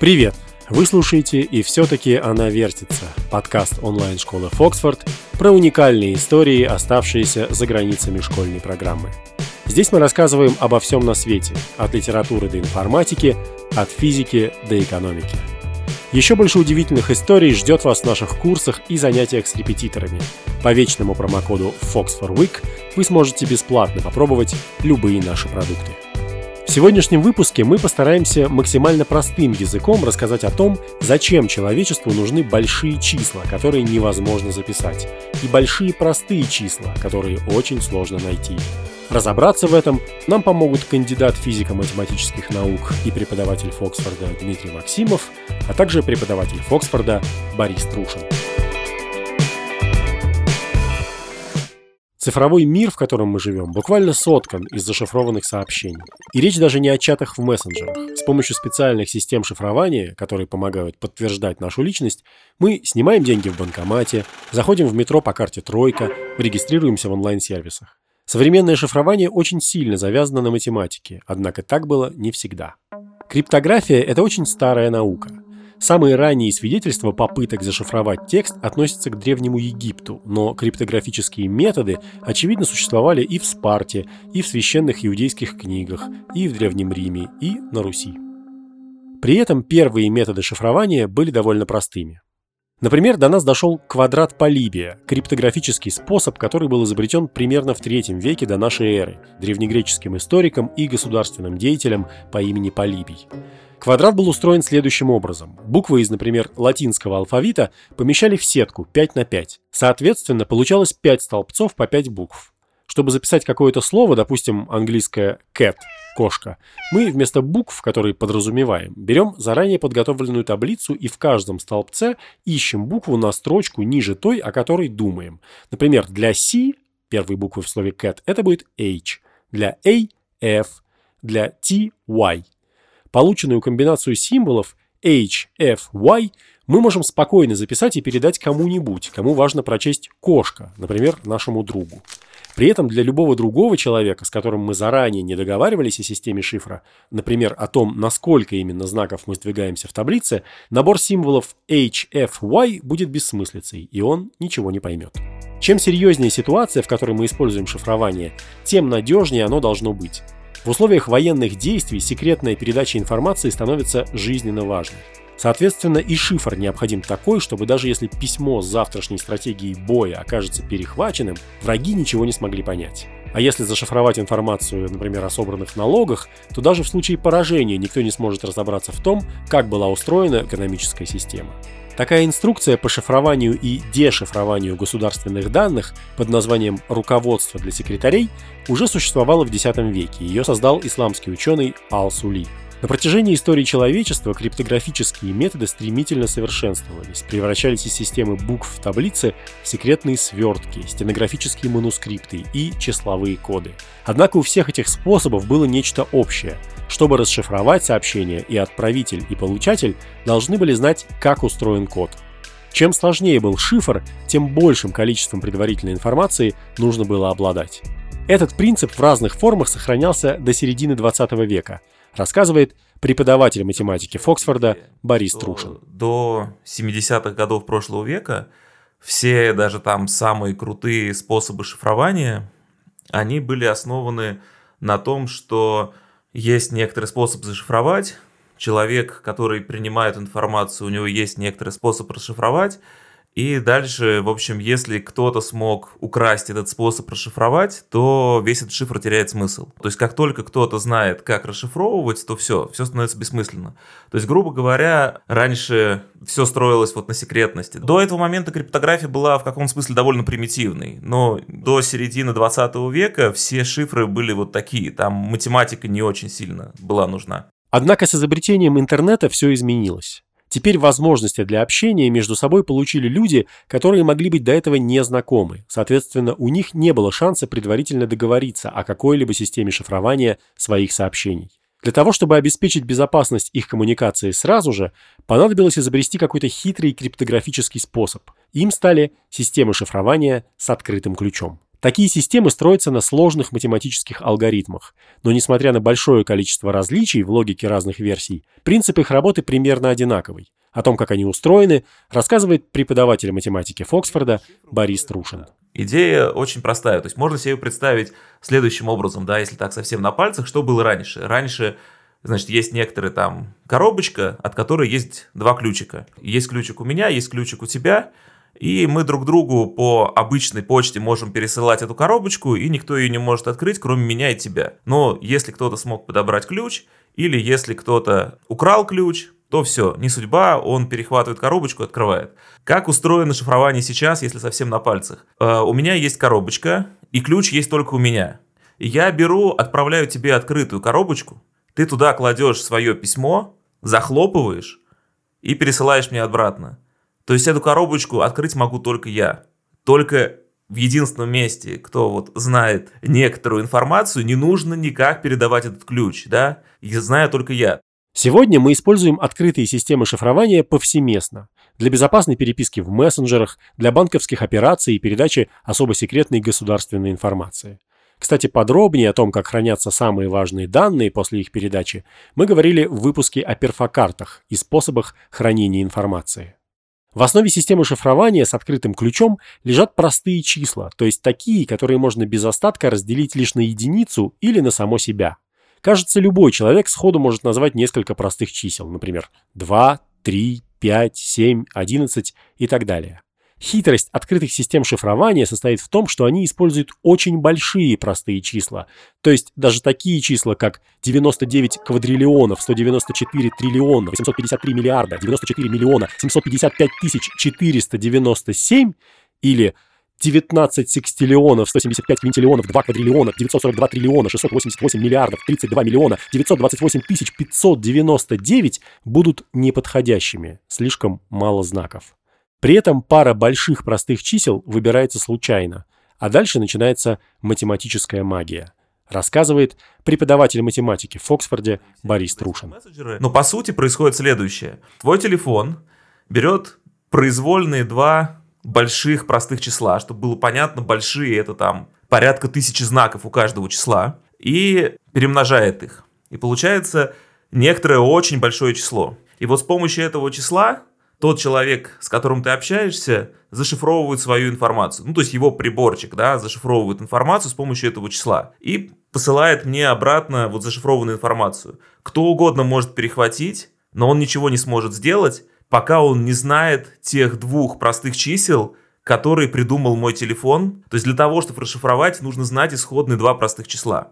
Привет! Вы слушаете «И все-таки она вертится» – подкаст онлайн-школы «Фоксфорд» про уникальные истории, оставшиеся за границами школьной программы. Здесь мы рассказываем обо всем на свете, от литературы до информатики, от физики до экономики. Еще больше удивительных историй ждет вас в наших курсах и занятиях с репетиторами. По вечному промокоду FOX4WEEK вы сможете бесплатно попробовать любые наши продукты. В сегодняшнем выпуске мы постараемся максимально простым языком рассказать о том, зачем человечеству нужны большие числа, которые невозможно записать, и большие простые числа, которые очень сложно найти. Разобраться в этом нам помогут кандидат физико-математических наук и преподаватель Фоксфорда Дмитрий Максимов, а также преподаватель Фоксфорда Борис Трушин. Цифровой мир, в котором мы живем, буквально соткан из зашифрованных сообщений. И речь даже не о чатах в мессенджерах. С помощью специальных систем шифрования, которые помогают подтверждать нашу личность, мы снимаем деньги в банкомате, заходим в метро по карте «Тройка», регистрируемся в онлайн-сервисах. Современное шифрование очень сильно завязано на математике, однако так было не всегда. Криптография – это очень старая наука – Самые ранние свидетельства попыток зашифровать текст относятся к Древнему Египту, но криптографические методы, очевидно, существовали и в Спарте, и в священных иудейских книгах, и в Древнем Риме, и на Руси. При этом первые методы шифрования были довольно простыми. Например, до нас дошел квадрат Полибия, криптографический способ, который был изобретен примерно в III веке до нашей эры древнегреческим историком и государственным деятелем по имени Полибий. Квадрат был устроен следующим образом. Буквы из, например, латинского алфавита помещали в сетку 5 на 5. Соответственно, получалось 5 столбцов по 5 букв. Чтобы записать какое-то слово, допустим, английское cat – кошка, мы вместо букв, которые подразумеваем, берем заранее подготовленную таблицу и в каждом столбце ищем букву на строчку ниже той, о которой думаем. Например, для C, первой буквы в слове cat, это будет H, для A – F, для T – Y – Полученную комбинацию символов H, F, Y мы можем спокойно записать и передать кому-нибудь, кому важно прочесть «кошка», например, нашему другу. При этом для любого другого человека, с которым мы заранее не договаривались о системе шифра, например, о том, насколько именно знаков мы сдвигаемся в таблице, набор символов H, F, Y будет бессмыслицей, и он ничего не поймет. Чем серьезнее ситуация, в которой мы используем шифрование, тем надежнее оно должно быть. В условиях военных действий секретная передача информации становится жизненно важной. Соответственно, и шифр необходим такой, чтобы даже если письмо с завтрашней стратегией боя окажется перехваченным, враги ничего не смогли понять. А если зашифровать информацию, например, о собранных налогах, то даже в случае поражения никто не сможет разобраться в том, как была устроена экономическая система. Такая инструкция по шифрованию и дешифрованию государственных данных под названием «Руководство для секретарей» уже существовала в X веке. Ее создал исламский ученый Ал-Сули. На протяжении истории человечества криптографические методы стремительно совершенствовались, превращались из системы букв в таблицы в секретные свертки, стенографические манускрипты и числовые коды. Однако у всех этих способов было нечто общее. Чтобы расшифровать сообщение, и отправитель, и получатель должны были знать, как устроен код. Чем сложнее был шифр, тем большим количеством предварительной информации нужно было обладать. Этот принцип в разных формах сохранялся до середины 20 века – рассказывает преподаватель математики Фоксфорда Борис Трушин. До 70-х годов прошлого века все даже там самые крутые способы шифрования, они были основаны на том, что есть некоторый способ зашифровать, человек, который принимает информацию, у него есть некоторый способ расшифровать, и дальше, в общем, если кто-то смог украсть этот способ расшифровать, то весь этот шифр теряет смысл. То есть, как только кто-то знает, как расшифровывать, то все, все становится бессмысленно. То есть, грубо говоря, раньше все строилось вот на секретности. До этого момента криптография была в каком смысле довольно примитивной, но до середины 20 века все шифры были вот такие, там математика не очень сильно была нужна. Однако с изобретением интернета все изменилось. Теперь возможности для общения между собой получили люди, которые могли быть до этого не знакомы. Соответственно, у них не было шанса предварительно договориться о какой-либо системе шифрования своих сообщений. Для того, чтобы обеспечить безопасность их коммуникации сразу же, понадобилось изобрести какой-то хитрый криптографический способ. Им стали системы шифрования с открытым ключом. Такие системы строятся на сложных математических алгоритмах, но несмотря на большое количество различий в логике разных версий, принцип их работы примерно одинаковый. О том, как они устроены, рассказывает преподаватель математики Фоксфорда Борис Трушин. Идея очень простая, то есть можно себе представить следующим образом, да, если так совсем на пальцах, что было раньше. Раньше Значит, есть некоторая там коробочка, от которой есть два ключика. Есть ключик у меня, есть ключик у тебя, и мы друг другу по обычной почте можем пересылать эту коробочку, и никто ее не может открыть, кроме меня и тебя. Но если кто-то смог подобрать ключ, или если кто-то украл ключ, то все, не судьба, он перехватывает коробочку, открывает. Как устроено шифрование сейчас, если совсем на пальцах? Э, у меня есть коробочка, и ключ есть только у меня. Я беру, отправляю тебе открытую коробочку, ты туда кладешь свое письмо, захлопываешь и пересылаешь мне обратно. То есть эту коробочку открыть могу только я. Только в единственном месте, кто вот знает некоторую информацию, не нужно никак передавать этот ключ, да? И знаю только я. Сегодня мы используем открытые системы шифрования повсеместно. Для безопасной переписки в мессенджерах, для банковских операций и передачи особо секретной государственной информации. Кстати, подробнее о том, как хранятся самые важные данные после их передачи, мы говорили в выпуске о перфокартах и способах хранения информации. В основе системы шифрования с открытым ключом лежат простые числа, то есть такие, которые можно без остатка разделить лишь на единицу или на само себя. Кажется, любой человек сходу может назвать несколько простых чисел, например, 2, 3, 5, 7, 11 и так далее. Хитрость открытых систем шифрования состоит в том, что они используют очень большие простые числа. То есть даже такие числа, как 99 квадриллионов, 194 триллиона, 853 миллиарда, 94 миллиона, 755 тысяч 497 или 19 секстиллионов, 175 квинтиллионов, 2 квадриллиона, 942 триллиона, 688 миллиардов, 32 миллиона, 928 тысяч 599 будут неподходящими, слишком мало знаков. При этом пара больших простых чисел выбирается случайно, а дальше начинается математическая магия. Рассказывает преподаватель математики в Оксфорде Борис Трушин. Но по сути происходит следующее. Твой телефон берет произвольные два больших простых числа, чтобы было понятно, большие это там порядка тысячи знаков у каждого числа, и перемножает их. И получается некоторое очень большое число. И вот с помощью этого числа тот человек, с которым ты общаешься, зашифровывает свою информацию. Ну, то есть его приборчик, да, зашифровывает информацию с помощью этого числа. И посылает мне обратно вот зашифрованную информацию. Кто угодно может перехватить, но он ничего не сможет сделать, пока он не знает тех двух простых чисел, которые придумал мой телефон. То есть для того, чтобы расшифровать, нужно знать исходные два простых числа.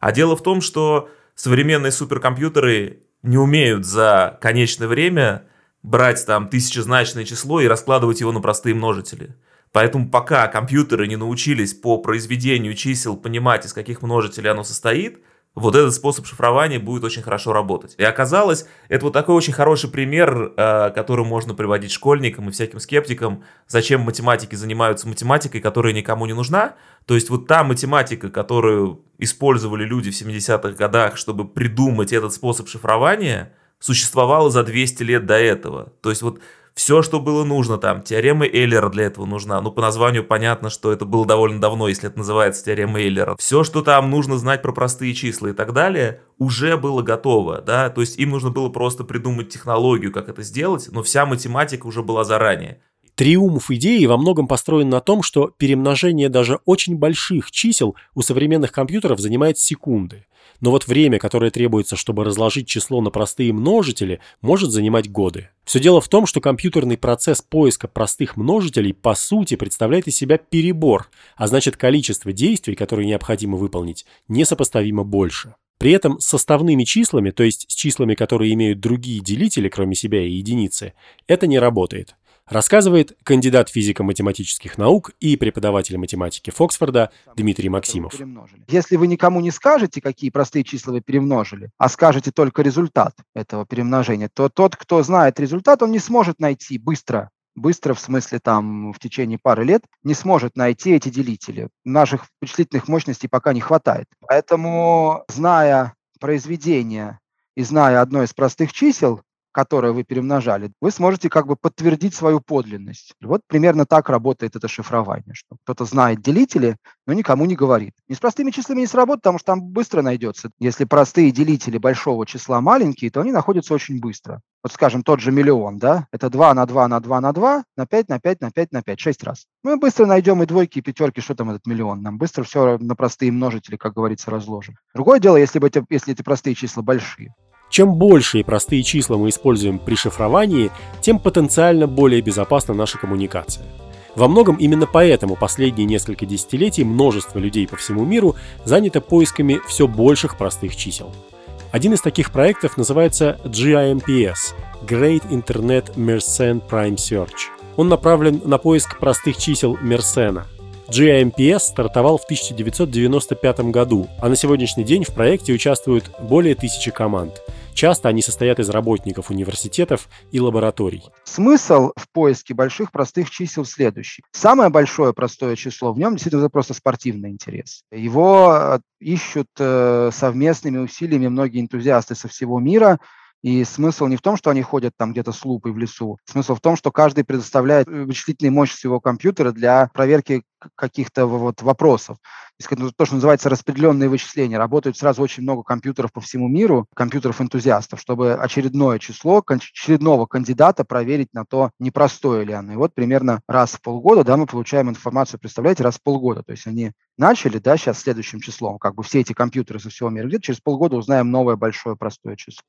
А дело в том, что современные суперкомпьютеры не умеют за конечное время брать там тысячезначное число и раскладывать его на простые множители. Поэтому пока компьютеры не научились по произведению чисел понимать, из каких множителей оно состоит, вот этот способ шифрования будет очень хорошо работать. И оказалось, это вот такой очень хороший пример, э, который можно приводить школьникам и всяким скептикам, зачем математики занимаются математикой, которая никому не нужна. То есть вот та математика, которую использовали люди в 70-х годах, чтобы придумать этот способ шифрования – существовало за 200 лет до этого. То есть вот все, что было нужно там, теорема Эйлера для этого нужна. Ну, по названию понятно, что это было довольно давно, если это называется теорема Эйлера. Все, что там нужно знать про простые числа и так далее, уже было готово, да, то есть им нужно было просто придумать технологию, как это сделать, но вся математика уже была заранее. Триумф идеи во многом построен на том, что перемножение даже очень больших чисел у современных компьютеров занимает секунды. Но вот время, которое требуется, чтобы разложить число на простые множители, может занимать годы. Все дело в том, что компьютерный процесс поиска простых множителей по сути представляет из себя перебор, а значит количество действий, которые необходимо выполнить, несопоставимо больше. При этом с составными числами, то есть с числами, которые имеют другие делители, кроме себя и единицы, это не работает рассказывает кандидат физико-математических наук и преподаватель математики Фоксфорда Дмитрий Максимов. Если вы никому не скажете, какие простые числа вы перемножили, а скажете только результат этого перемножения, то тот, кто знает результат, он не сможет найти быстро быстро, в смысле там в течение пары лет, не сможет найти эти делители. Наших вычислительных мощностей пока не хватает. Поэтому, зная произведение и зная одно из простых чисел, которое вы перемножали, вы сможете как бы подтвердить свою подлинность. Вот примерно так работает это шифрование, что кто-то знает делители, но никому не говорит. И с простыми числами не сработает, потому что там быстро найдется. Если простые делители большого числа маленькие, то они находятся очень быстро. Вот скажем, тот же миллион, да, это 2 на 2 на 2 на 2, на 5 на 5 на 5 на 5, 6 раз. Мы быстро найдем и двойки, и пятерки, что там этот миллион. Нам быстро все на простые множители, как говорится, разложим. Другое дело, если, бы эти, если эти простые числа большие. Чем больше и простые числа мы используем при шифровании, тем потенциально более безопасна наша коммуникация. Во многом именно поэтому последние несколько десятилетий множество людей по всему миру занято поисками все больших простых чисел. Один из таких проектов называется GIMPS – Great Internet Mersenne Prime Search. Он направлен на поиск простых чисел Мерсена – GIMPS стартовал в 1995 году, а на сегодняшний день в проекте участвуют более тысячи команд. Часто они состоят из работников университетов и лабораторий. Смысл в поиске больших простых чисел следующий. Самое большое простое число в нем действительно это просто спортивный интерес. Его э, ищут э, совместными усилиями многие энтузиасты со всего мира, и смысл не в том, что они ходят там где-то с лупой в лесу. Смысл в том, что каждый предоставляет э, вычислительные мощности своего компьютера для проверки каких-то вот вопросов. То, что называется распределенные вычисления. Работают сразу очень много компьютеров по всему миру, компьютеров-энтузиастов, чтобы очередное число очередного кандидата проверить на то, непростое ли оно. И вот примерно раз в полгода да, мы получаем информацию, представляете, раз в полгода. То есть они начали, да, сейчас следующим числом, как бы все эти компьютеры со всего мира, где-то через полгода узнаем новое большое простое число.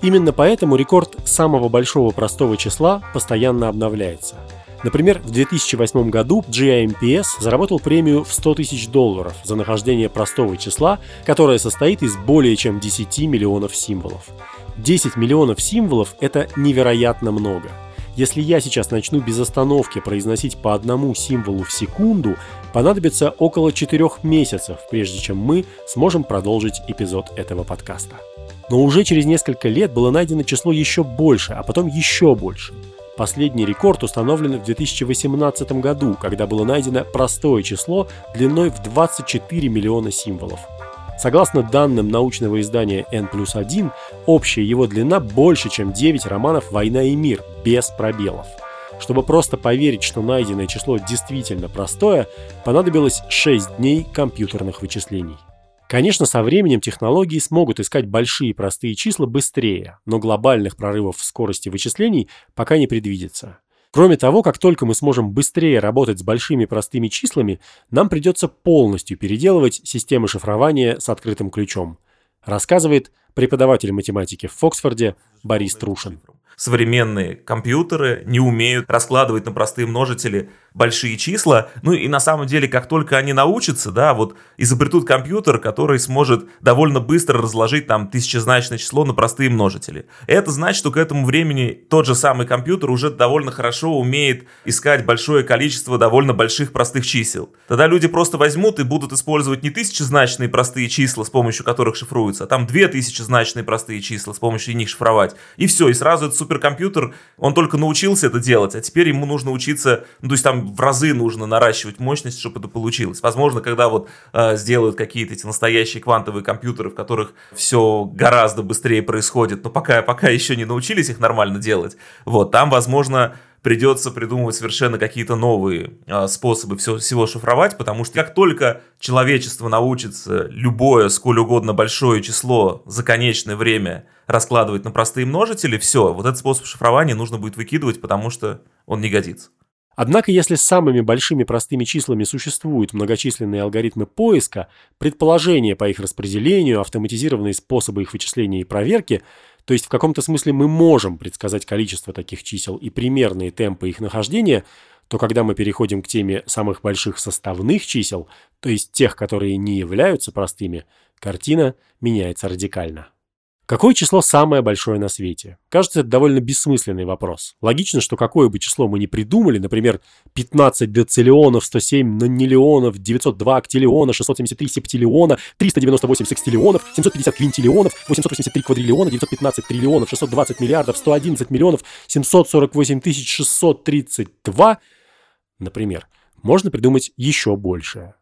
Именно поэтому рекорд самого большого простого числа постоянно обновляется. Например, в 2008 году GIMPS заработал премию в 100 тысяч долларов за нахождение простого числа, которое состоит из более чем 10 миллионов символов. 10 миллионов символов – это невероятно много. Если я сейчас начну без остановки произносить по одному символу в секунду, понадобится около 4 месяцев, прежде чем мы сможем продолжить эпизод этого подкаста. Но уже через несколько лет было найдено число еще больше, а потом еще больше. Последний рекорд установлен в 2018 году, когда было найдено простое число длиной в 24 миллиона символов. Согласно данным научного издания N плюс 1, общая его длина больше, чем 9 романов «Война и мир» без пробелов. Чтобы просто поверить, что найденное число действительно простое, понадобилось 6 дней компьютерных вычислений. Конечно, со временем технологии смогут искать большие простые числа быстрее, но глобальных прорывов в скорости вычислений пока не предвидится. Кроме того, как только мы сможем быстрее работать с большими простыми числами, нам придется полностью переделывать системы шифрования с открытым ключом, рассказывает преподаватель математики в Фоксфорде Борис Трушин современные компьютеры не умеют раскладывать на простые множители большие числа. Ну и на самом деле, как только они научатся, да, вот изобретут компьютер, который сможет довольно быстро разложить там тысячезначное число на простые множители. Это значит, что к этому времени тот же самый компьютер уже довольно хорошо умеет искать большое количество довольно больших простых чисел. Тогда люди просто возьмут и будут использовать не тысячезначные простые числа, с помощью которых шифруются, а там две тысячезначные простые числа, с помощью них шифровать. И все, и сразу это суперкомпьютер, он только научился это делать, а теперь ему нужно учиться, ну, то есть там в разы нужно наращивать мощность, чтобы это получилось. Возможно, когда вот э, сделают какие-то эти настоящие квантовые компьютеры, в которых все гораздо быстрее происходит, но пока, пока еще не научились их нормально делать, вот, там, возможно, придется придумывать совершенно какие-то новые э, способы все, всего шифровать, потому что как только человечество научится любое, сколь угодно большое число за конечное время раскладывать на простые множители, все, вот этот способ шифрования нужно будет выкидывать, потому что он не годится. Однако, если самыми большими простыми числами существуют многочисленные алгоритмы поиска, предположения по их распределению, автоматизированные способы их вычисления и проверки, то есть в каком-то смысле мы можем предсказать количество таких чисел и примерные темпы их нахождения, то когда мы переходим к теме самых больших составных чисел, то есть тех, которые не являются простыми, картина меняется радикально. Какое число самое большое на свете? Кажется, это довольно бессмысленный вопрос. Логично, что какое бы число мы ни придумали, например, 15 дециллионов, 107 нанилионов, 902 актиллиона, 673 септиллиона, 398 секстиллионов, 750 квинтиллионов, 883 квадриллиона, 915 триллионов, 620 миллиардов, 111 миллионов, 748 632, например, можно придумать еще большее.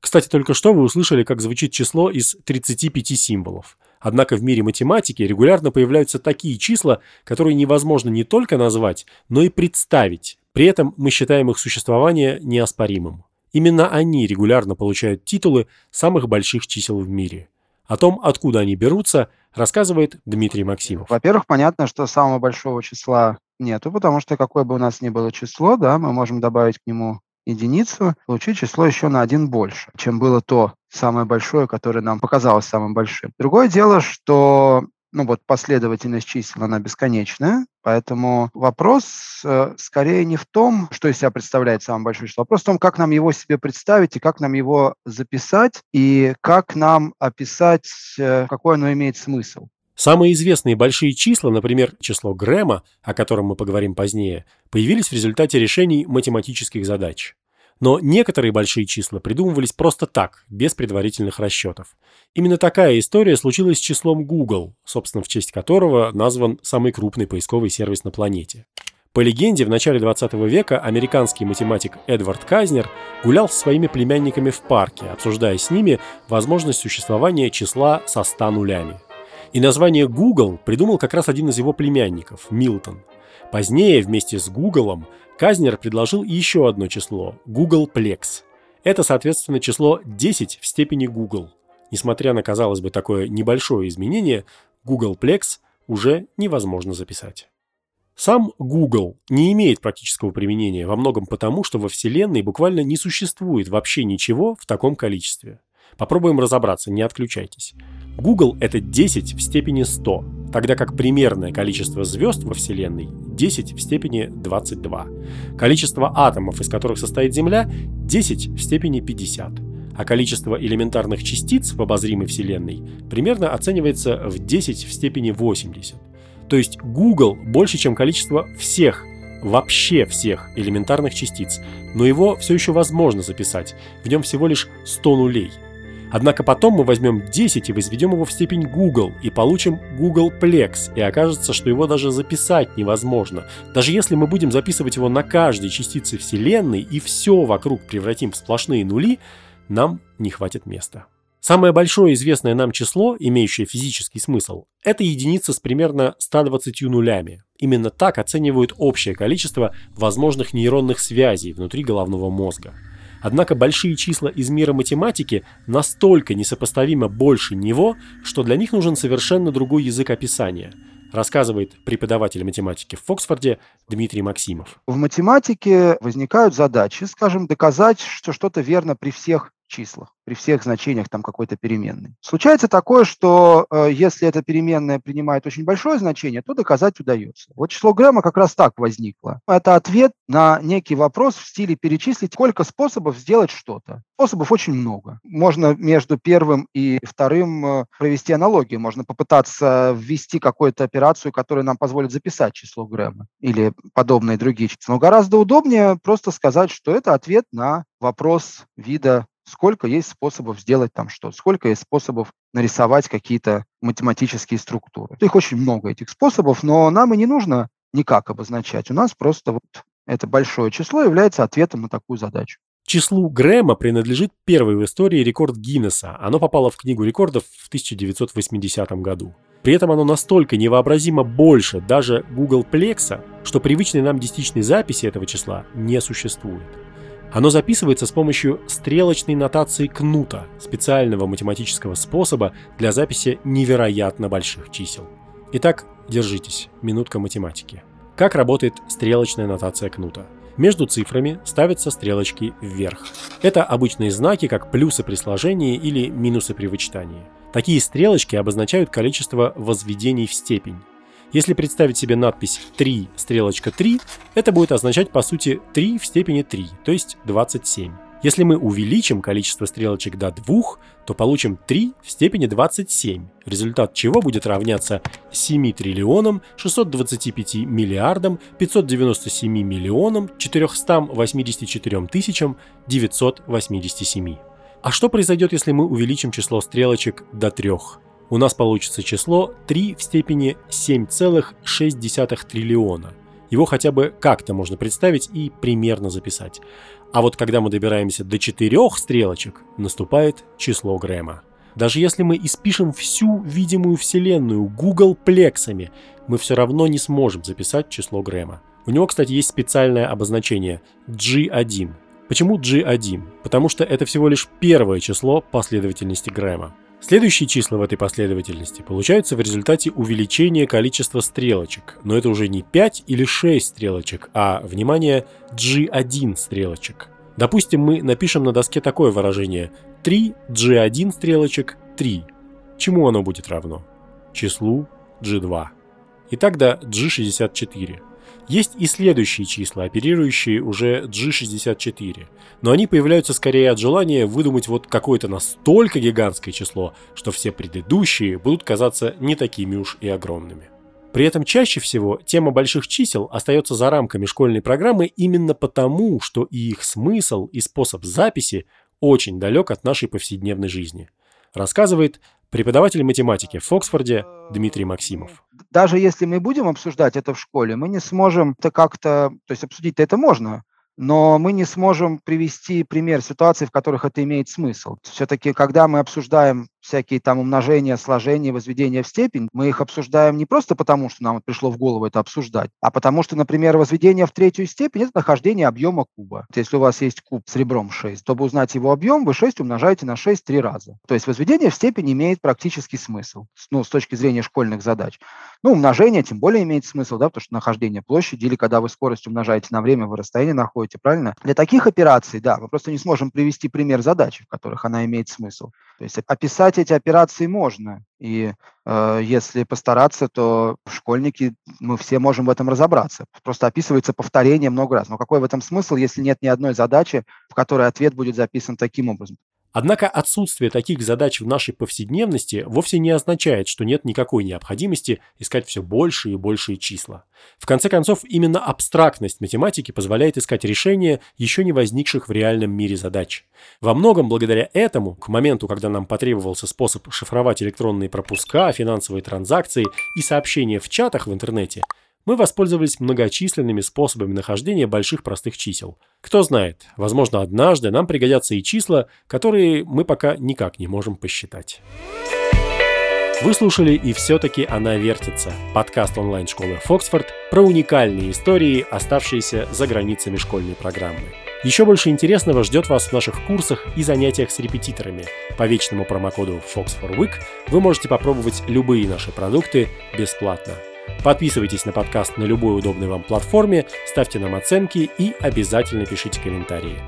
Кстати, только что вы услышали, как звучит число из 35 символов. Однако в мире математики регулярно появляются такие числа, которые невозможно не только назвать, но и представить. При этом мы считаем их существование неоспоримым. Именно они регулярно получают титулы самых больших чисел в мире. О том, откуда они берутся, рассказывает Дмитрий Максимов. Во-первых, понятно, что самого большого числа нету, потому что какое бы у нас ни было число, да, мы можем добавить к нему единицу, получить число еще на один больше, чем было то самое большое, которое нам показалось самым большим. Другое дело, что ну вот последовательность чисел, она бесконечная, поэтому вопрос э, скорее не в том, что из себя представляет самое большое число, вопрос в том, как нам его себе представить и как нам его записать, и как нам описать, э, какой оно имеет смысл. Самые известные большие числа, например, число Грэма, о котором мы поговорим позднее, появились в результате решений математических задач. Но некоторые большие числа придумывались просто так, без предварительных расчетов. Именно такая история случилась с числом Google, собственно, в честь которого назван самый крупный поисковый сервис на планете. По легенде, в начале 20 века американский математик Эдвард Казнер гулял со своими племянниками в парке, обсуждая с ними возможность существования числа со 100 нулями. И название Google придумал как раз один из его племянников, Милтон. Позднее вместе с Гуглом Казнер предложил еще одно число – Googleplex. Это, соответственно, число 10 в степени Google. Несмотря на, казалось бы, такое небольшое изменение, Googleplex уже невозможно записать. Сам Google не имеет практического применения во многом потому, что во Вселенной буквально не существует вообще ничего в таком количестве. Попробуем разобраться, не отключайтесь. Google — это 10 в степени 100, тогда как примерное количество звезд во Вселенной 10 в степени 22. Количество атомов, из которых состоит Земля, 10 в степени 50. А количество элементарных частиц в обозримой Вселенной примерно оценивается в 10 в степени 80. То есть Google больше, чем количество всех, вообще всех элементарных частиц, но его все еще возможно записать, в нем всего лишь 100 нулей – Однако потом мы возьмем 10 и возведем его в степень Google и получим Googleplex, и окажется, что его даже записать невозможно. Даже если мы будем записывать его на каждой частице Вселенной и все вокруг превратим в сплошные нули, нам не хватит места. Самое большое известное нам число, имеющее физический смысл, это единица с примерно 120 нулями. Именно так оценивают общее количество возможных нейронных связей внутри головного мозга. Однако большие числа из мира математики настолько несопоставимо больше него, что для них нужен совершенно другой язык описания рассказывает преподаватель математики в Оксфорде Дмитрий Максимов. В математике возникают задачи, скажем, доказать, что что-то верно при всех числах, при всех значениях там какой-то переменной. Случается такое, что э, если эта переменная принимает очень большое значение, то доказать удается. Вот число Грэма как раз так возникло. Это ответ на некий вопрос в стиле перечислить, сколько способов сделать что-то. Способов очень много. Можно между первым и вторым э, провести аналогию. Можно попытаться ввести какую-то операцию, которая нам позволит записать число Грэма или подобные другие числа. Но гораздо удобнее просто сказать, что это ответ на вопрос вида сколько есть способов сделать там что-то, сколько есть способов нарисовать какие-то математические структуры. Их очень много, этих способов, но нам и не нужно никак обозначать. У нас просто вот это большое число является ответом на такую задачу. Числу Грэма принадлежит первый в истории рекорд Гиннесса. Оно попало в Книгу рекордов в 1980 году. При этом оно настолько невообразимо больше даже Google Plex, что привычной нам десятичной записи этого числа не существует. Оно записывается с помощью стрелочной нотации кнута, специального математического способа для записи невероятно больших чисел. Итак, держитесь, минутка математики. Как работает стрелочная нотация кнута? Между цифрами ставятся стрелочки вверх. Это обычные знаки, как плюсы при сложении или минусы при вычитании. Такие стрелочки обозначают количество возведений в степень. Если представить себе надпись 3, стрелочка 3, это будет означать по сути 3 в степени 3, то есть 27. Если мы увеличим количество стрелочек до 2, то получим 3 в степени 27, результат чего будет равняться 7 триллионам 625 миллиардам 597 миллионам 484 тысячам 987. А что произойдет, если мы увеличим число стрелочек до 3? У нас получится число 3 в степени 7,6 триллиона. Его хотя бы как-то можно представить и примерно записать. А вот когда мы добираемся до четырех стрелочек, наступает число Грэма. Даже если мы испишем всю видимую вселенную Google плексами, мы все равно не сможем записать число Грэма. У него, кстати, есть специальное обозначение G1. Почему G1? Потому что это всего лишь первое число последовательности Грэма. Следующие числа в этой последовательности получаются в результате увеличения количества стрелочек, но это уже не 5 или 6 стрелочек, а, внимание, G1 стрелочек. Допустим, мы напишем на доске такое выражение 3 G1 стрелочек 3. Чему оно будет равно? Числу G2. И тогда G64. Есть и следующие числа, оперирующие уже G64, но они появляются скорее от желания выдумать вот какое-то настолько гигантское число, что все предыдущие будут казаться не такими уж и огромными. При этом чаще всего тема больших чисел остается за рамками школьной программы именно потому, что и их смысл, и способ записи очень далек от нашей повседневной жизни, рассказывает преподаватель математики в Оксфорде Дмитрий Максимов. Даже если мы будем обсуждать это в школе, мы не сможем это как-то, то есть обсудить это можно, но мы не сможем привести пример ситуации, в которых это имеет смысл. Все-таки, когда мы обсуждаем всякие там умножения, сложения, возведения в степень, мы их обсуждаем не просто потому, что нам пришло в голову это обсуждать, а потому что, например, возведение в третью степень – это нахождение объема куба. Если у вас есть куб с ребром 6, чтобы узнать его объем, вы 6 умножаете на 6 три раза. То есть возведение в степень имеет практический смысл, ну, с точки зрения школьных задач. Ну, умножение тем более имеет смысл, да, потому что нахождение площади или когда вы скорость умножаете на время, вы расстояние находите, правильно? Для таких операций, да, мы просто не сможем привести пример задачи, в которых она имеет смысл. То есть описать эти операции можно. И э, если постараться, то школьники, мы все можем в этом разобраться. Просто описывается повторение много раз. Но какой в этом смысл, если нет ни одной задачи, в которой ответ будет записан таким образом? Однако отсутствие таких задач в нашей повседневности вовсе не означает, что нет никакой необходимости искать все больше и большие числа. В конце концов, именно абстрактность математики позволяет искать решения еще не возникших в реальном мире задач. Во многом благодаря этому, к моменту, когда нам потребовался способ шифровать электронные пропуска, финансовые транзакции и сообщения в чатах в интернете – мы воспользовались многочисленными способами нахождения больших простых чисел. Кто знает, возможно, однажды нам пригодятся и числа, которые мы пока никак не можем посчитать. Вы слушали «И все-таки она вертится» – подкаст онлайн-школы «Фоксфорд» про уникальные истории, оставшиеся за границами школьной программы. Еще больше интересного ждет вас в наших курсах и занятиях с репетиторами. По вечному промокоду FOX4WEEK вы можете попробовать любые наши продукты бесплатно. Подписывайтесь на подкаст на любой удобной вам платформе, ставьте нам оценки и обязательно пишите комментарии.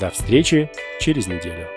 До встречи через неделю.